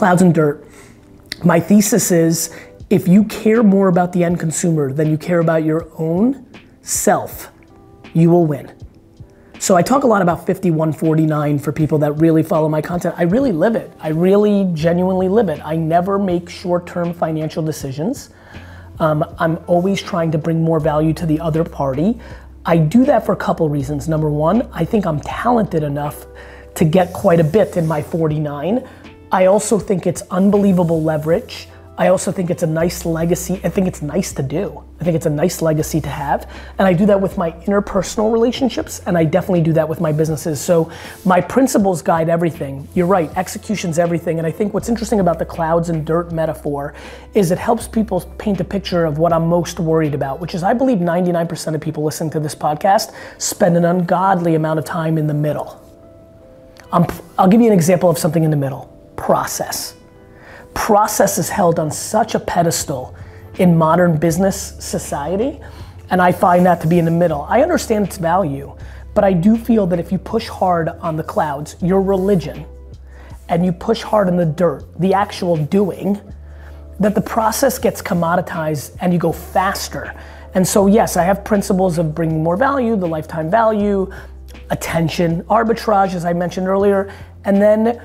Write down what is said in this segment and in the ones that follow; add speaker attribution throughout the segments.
Speaker 1: clouds and dirt. My thesis is if you care more about the end consumer than you care about your own self, you will win. So I talk a lot about 5149 for people that really follow my content. I really live it. I really genuinely live it. I never make short-term financial decisions. Um, I'm always trying to bring more value to the other party. I do that for a couple reasons. Number one, I think I'm talented enough to get quite a bit in my 49. I also think it's unbelievable leverage. I also think it's a nice legacy. I think it's nice to do. I think it's a nice legacy to have. And I do that with my interpersonal relationships, and I definitely do that with my businesses. So my principles guide everything. You're right, execution's everything. And I think what's interesting about the clouds and dirt metaphor is it helps people paint a picture of what I'm most worried about, which is I believe 99% of people listening to this podcast spend an ungodly amount of time in the middle. i I'll give you an example of something in the middle process process is held on such a pedestal in modern business society, and I find that to be in the middle. I understand its value, but I do feel that if you push hard on the clouds, your religion, and you push hard on the dirt, the actual doing, that the process gets commoditized and you go faster. And so, yes, I have principles of bringing more value, the lifetime value, attention, arbitrage, as I mentioned earlier, and then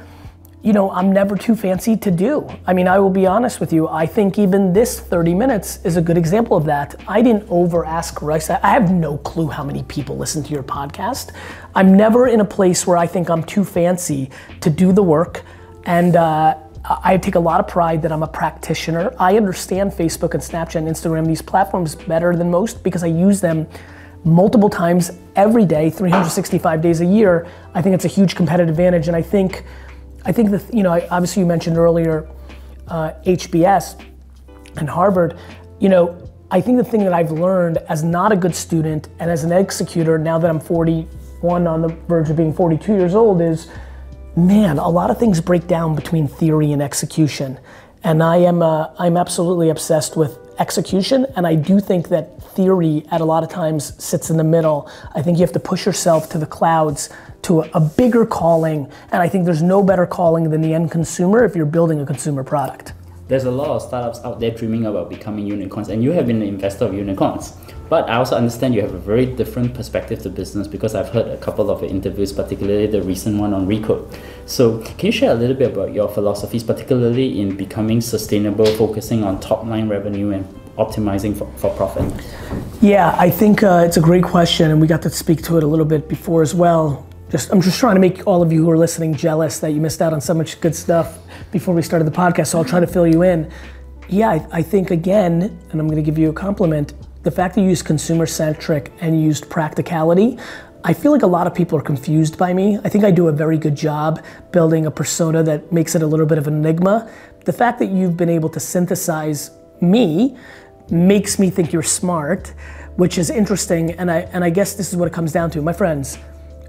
Speaker 1: you know, I'm never too fancy to do. I mean, I will be honest with you. I think even this 30 minutes is a good example of that. I didn't over ask Rice. I have no clue how many people listen to your podcast. I'm never in a place where I think I'm too fancy to do the work. And uh, I take a lot of pride that I'm a practitioner. I understand Facebook and Snapchat and Instagram, these platforms better than most because I use them multiple times every day, 365 days a year. I think it's a huge competitive advantage. And I think I think that, you know, obviously you mentioned earlier uh, HBS and Harvard. You know, I think the thing that I've learned as not a good student and as an executor, now that I'm 41 on the verge of being 42 years old, is man, a lot of things break down between theory and execution. And I am, uh, I'm absolutely obsessed with execution, and I do think that theory at a lot of times sits in the middle. I think you have to push yourself to the clouds to a, bigger calling, and I think there's no better calling than the end consumer if you're building a consumer product.
Speaker 2: There's a lot of startups out there dreaming about becoming unicorns, and you have been an investor of unicorns. But I also understand you have a very different perspective to business because I've heard a couple of interviews, particularly the recent one on Recode. So, can you share a little bit about your philosophies, particularly in becoming sustainable, focusing on top line revenue and optimizing for, for profit?
Speaker 1: Yeah, I think uh, it's a great question, and we got to speak to it a little bit before as well. Just, I'm just trying to make all of you who are listening jealous that you missed out on so much good stuff before we started the podcast. So I'll try to fill you in. Yeah, I, I think again, and I'm going to give you a compliment. The fact that you used consumer centric and used practicality, I feel like a lot of people are confused by me. I think I do a very good job building a persona that makes it a little bit of an enigma. The fact that you've been able to synthesize me makes me think you're smart, which is interesting. And I, and I guess this is what it comes down to. My friends,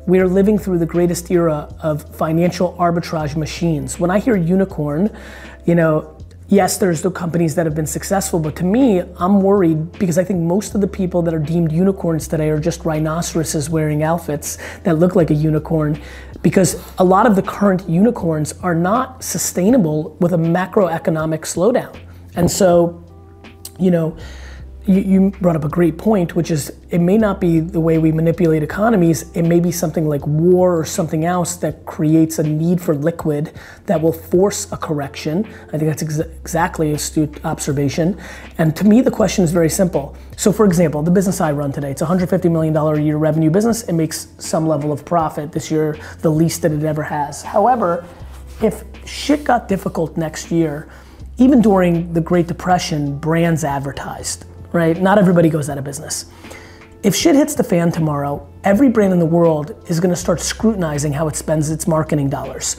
Speaker 1: we are living through the greatest era of financial arbitrage machines. When I hear unicorn, you know, yes, there's the companies that have been successful, but to me, I'm worried because I think most of the people that are deemed unicorns today are just rhinoceroses wearing outfits that look like a unicorn because a lot of the current unicorns are not sustainable with a macroeconomic slowdown. And so, you know, you, you, brought up a great point, which is it may not be the way we manipulate economies. It may be something like war or something else that creates a need for liquid that will force a correction. I think that's ex- exactly astute observation. And to me, the question is very simple. So, for example, the business I run today, it's a $150 million a year revenue business. It makes some level of profit this year, the least that it ever has. However, if shit got difficult next year, even during the Great Depression, brands advertised right? Not everybody goes out of business. If shit hits the fan tomorrow, every brand in the world is gonna start scrutinizing how it spends its marketing dollars.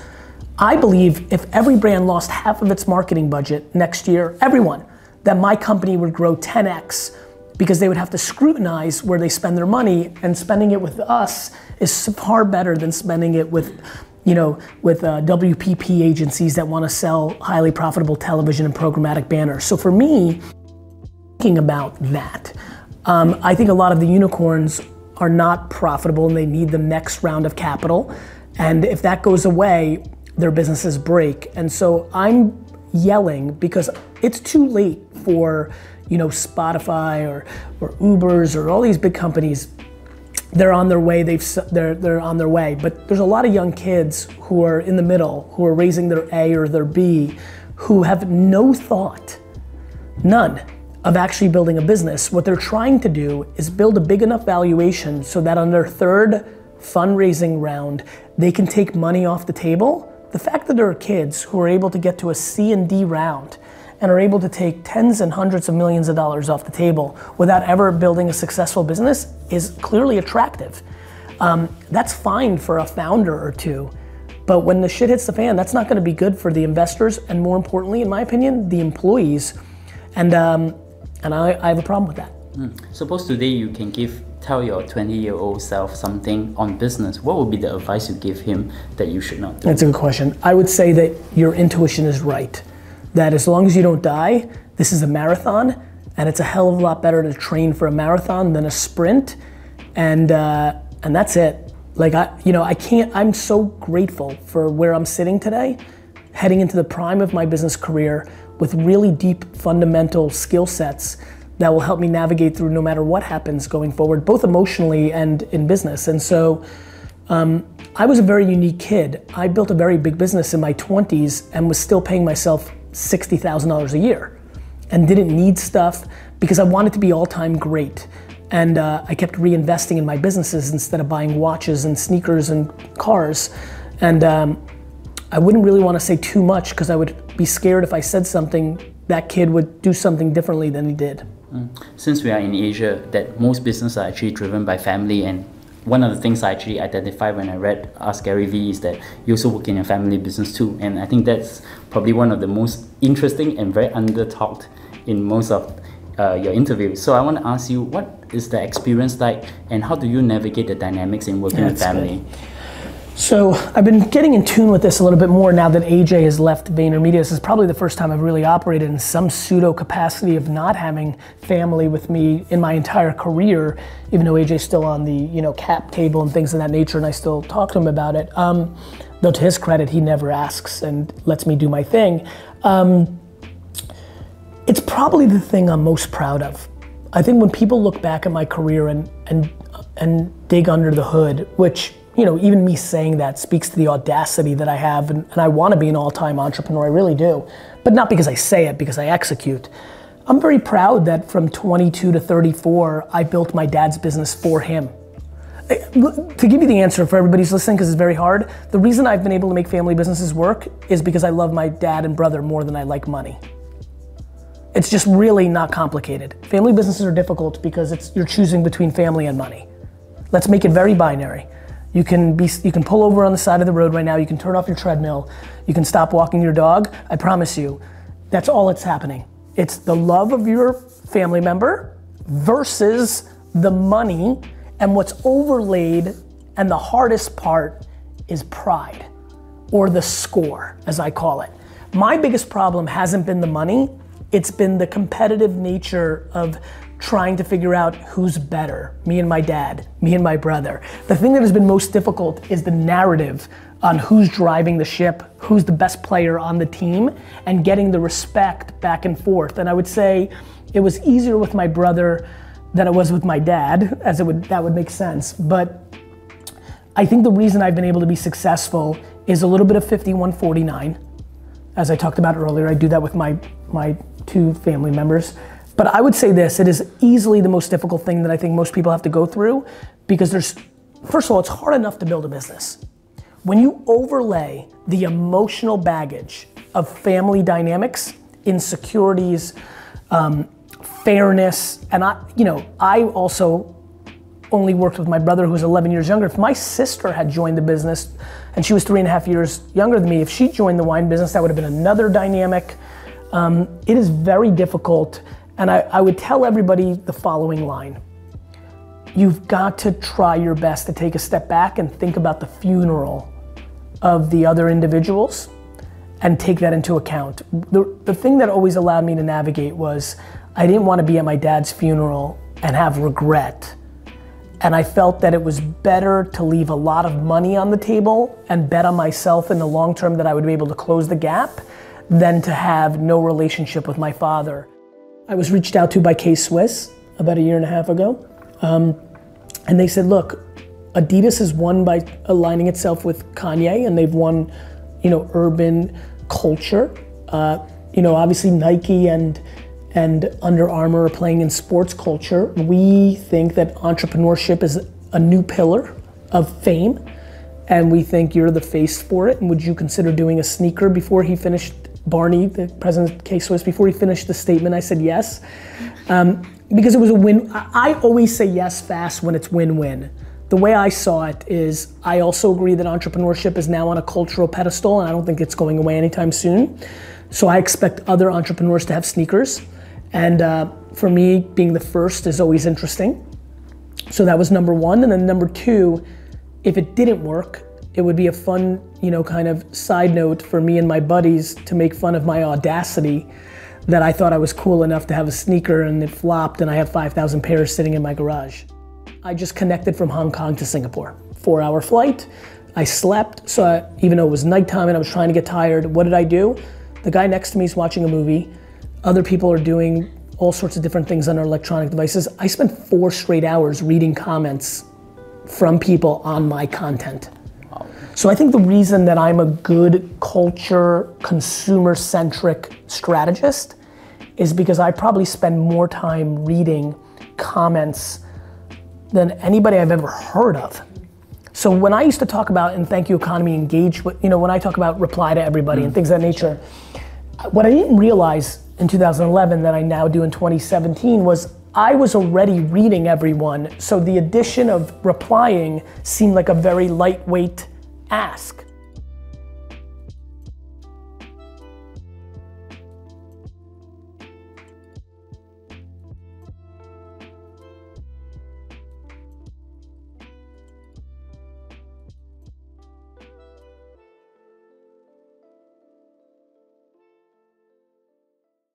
Speaker 1: I believe if every brand lost half of its marketing budget next year, everyone, that my company would grow 10x because they would have to scrutinize where they spend their money and spending it with us is far better than spending it with you know, with uh, WPP agencies that want to sell highly profitable television and programmatic banners. So for me, thinking about that. Um, I think a lot of the unicorns are not profitable and they need the next round of capital. And if that goes away, their businesses break. And so I'm yelling because it's too late for, you know, Spotify or, or Ubers or all these big companies. They're on their way, they've, they're, they're on their way. But there's a lot of young kids who are in the middle, who are raising their A or their B, who have no thought, none, of actually building a business. What they're trying to do is build a big enough valuation so that on their third fundraising round, they can take money off the table. The fact that there are kids who are able to get to a C and D round and are able to take tens and hundreds of millions of dollars off the table without ever building a successful business is clearly attractive. Um, that's fine for a founder or two. But when the shit hits the fan, that's not to be good for the investors, and more importantly, in my opinion, the employees. And um, and I, I have a problem with that.
Speaker 2: Mm. Suppose today you can give tell your 20 year old self something on business, what would be the advice you give him that you should not do?
Speaker 1: That's a good question. I would say that your intuition is right. That as long as you don't die, this is a marathon, and it's a hell of a lot better to train for a marathon than a sprint. And uh, and that's it. Like I, you know, I can't. I'm so grateful for where I'm sitting today, heading into the prime of my business career with really deep fundamental skill sets that will help me navigate through no matter what happens going forward, both emotionally and in business. And so um, I was a very unique kid. I built a very big business in my 20s and was still paying myself $60,000 a year and didn't need stuff because I wanted to be all time great. And uh, I kept reinvesting in my businesses instead of buying watches and sneakers and cars. And um, I wouldn't really want to say too much because I would be scared if I said something, that kid would do something differently than he did.
Speaker 2: Mm. Since we are in Asia, that most businesses are actually driven by family and one of the things I actually identified when I read Ask Gary Vee is that you also work in a family business too. And I think that's probably one of the most interesting and very under talked in most of uh, your interviews. So I want to ask you, what is the experience like and how do you navigate the dynamics in working with family? Good.
Speaker 1: So I've been getting in tune with this a little bit more now that AJ has left VaynerMedia. This is probably the first time I've really operated in some pseudo capacity of not having family with me in my entire career, even though AJ's still on the you know cap table and things of that nature, and I still talk to him about it. Um, though to his credit, he never asks and lets me do my thing. Um, it's probably the thing I'm most proud of. I think when people look back at my career and and and dig under the hood, which you know, even me saying that speaks to the audacity that I have, and, and I want to be an all-time entrepreneur. I really do, but not because I say it, because I execute. I'm very proud that from 22 to 34, I built my dad's business for him. Eh, to give you the answer for everybody's listening, because it's very hard, the reason I've been able to make family businesses work is because I love my dad and brother more than I like money. It's just really not complicated. Family businesses are difficult because it's you're choosing between family and money. Let's make it very binary. You can be you can pull over on the side of the road right now. You can turn off your treadmill. You can stop walking your dog. I promise you, that's all that's happening. It's the love of your family member versus the money and what's overlaid and the hardest part is pride or the score as I call it. My biggest problem hasn't been the money, it's been the competitive nature of trying to figure out who's better, me and my dad, me and my brother. The thing that has been most difficult is the narrative on who's driving the ship, who's the best player on the team, and getting the respect back and forth. And I would say it was easier with my brother than it was with my dad, as it would that would make sense. But I think the reason I've been able to be successful is a little bit of 5149. As I talked about earlier, I do that with my my two family members. But I would say this it is easily the most difficult thing that I think most people have to go through because there's, first of all, it's hard enough to build a business. When you overlay the emotional baggage of family dynamics, insecurities, um, fairness, and I, you know, I also only worked with my brother who was 11 years younger. If my sister had joined the business and she was three and a half years younger than me, if she joined the wine business, that would have been another dynamic. Um, it is very difficult and I, I would tell everybody the following line You've got to try your best to take a step back and think about the funeral of the other individuals and take that into account. The, the thing that always allowed me to navigate was I didn't want to be at my dad's funeral and have regret And I felt that it was better to leave a lot of money on the table and bet on myself in the long term that I would be able to close the gap than to have no relationship with my father. I was reached out to by K Swiss about a year and a half ago. Um, and they said, look, Adidas has won by aligning itself with Kanye, and they've won, you know, urban culture. Uh, you know, obviously Nike and and Under Armour are playing in sports culture. We think that entrepreneurship is a new pillar of fame, and we think you're the face for it. And would you consider doing a sneaker before he finished? Barney, the president K Swiss, before he finished the statement, I said yes, um, because it was a win. I always say yes fast when it's win-win the way I saw it is I also agree that entrepreneurship is now on a cultural pedestal and I don't think it's going away anytime soon. So I expect other entrepreneurs to have sneakers. And uh, for me, being the first is always interesting. So that was number one. And then number two, if it didn't work, it would be a fun, you know, kind of side note for me and my buddies to make fun of my audacity that I thought I was cool enough to have a sneaker and it flopped and I have 5,000 pairs sitting in my garage. I just connected from Hong Kong to Singapore. Four hour flight. I slept, so I, even though it was nighttime and I was trying to get tired, what did I do? The guy next to me is watching a movie. Other people are doing all sorts of different things on their electronic devices. I spent four straight hours reading comments from people on my content. So I think the reason that I'm a good culture, consumer centric strategist is because I probably spend more time reading comments than anybody I've ever heard of. So when I used to talk about in Thank You Economy, engage with, you know, when I talk about reply to everybody mm. and things of that nature, what I didn't realize in 2011 that I now do in 2017 was I was already reading everyone. So the addition of replying seemed like a very lightweight ask.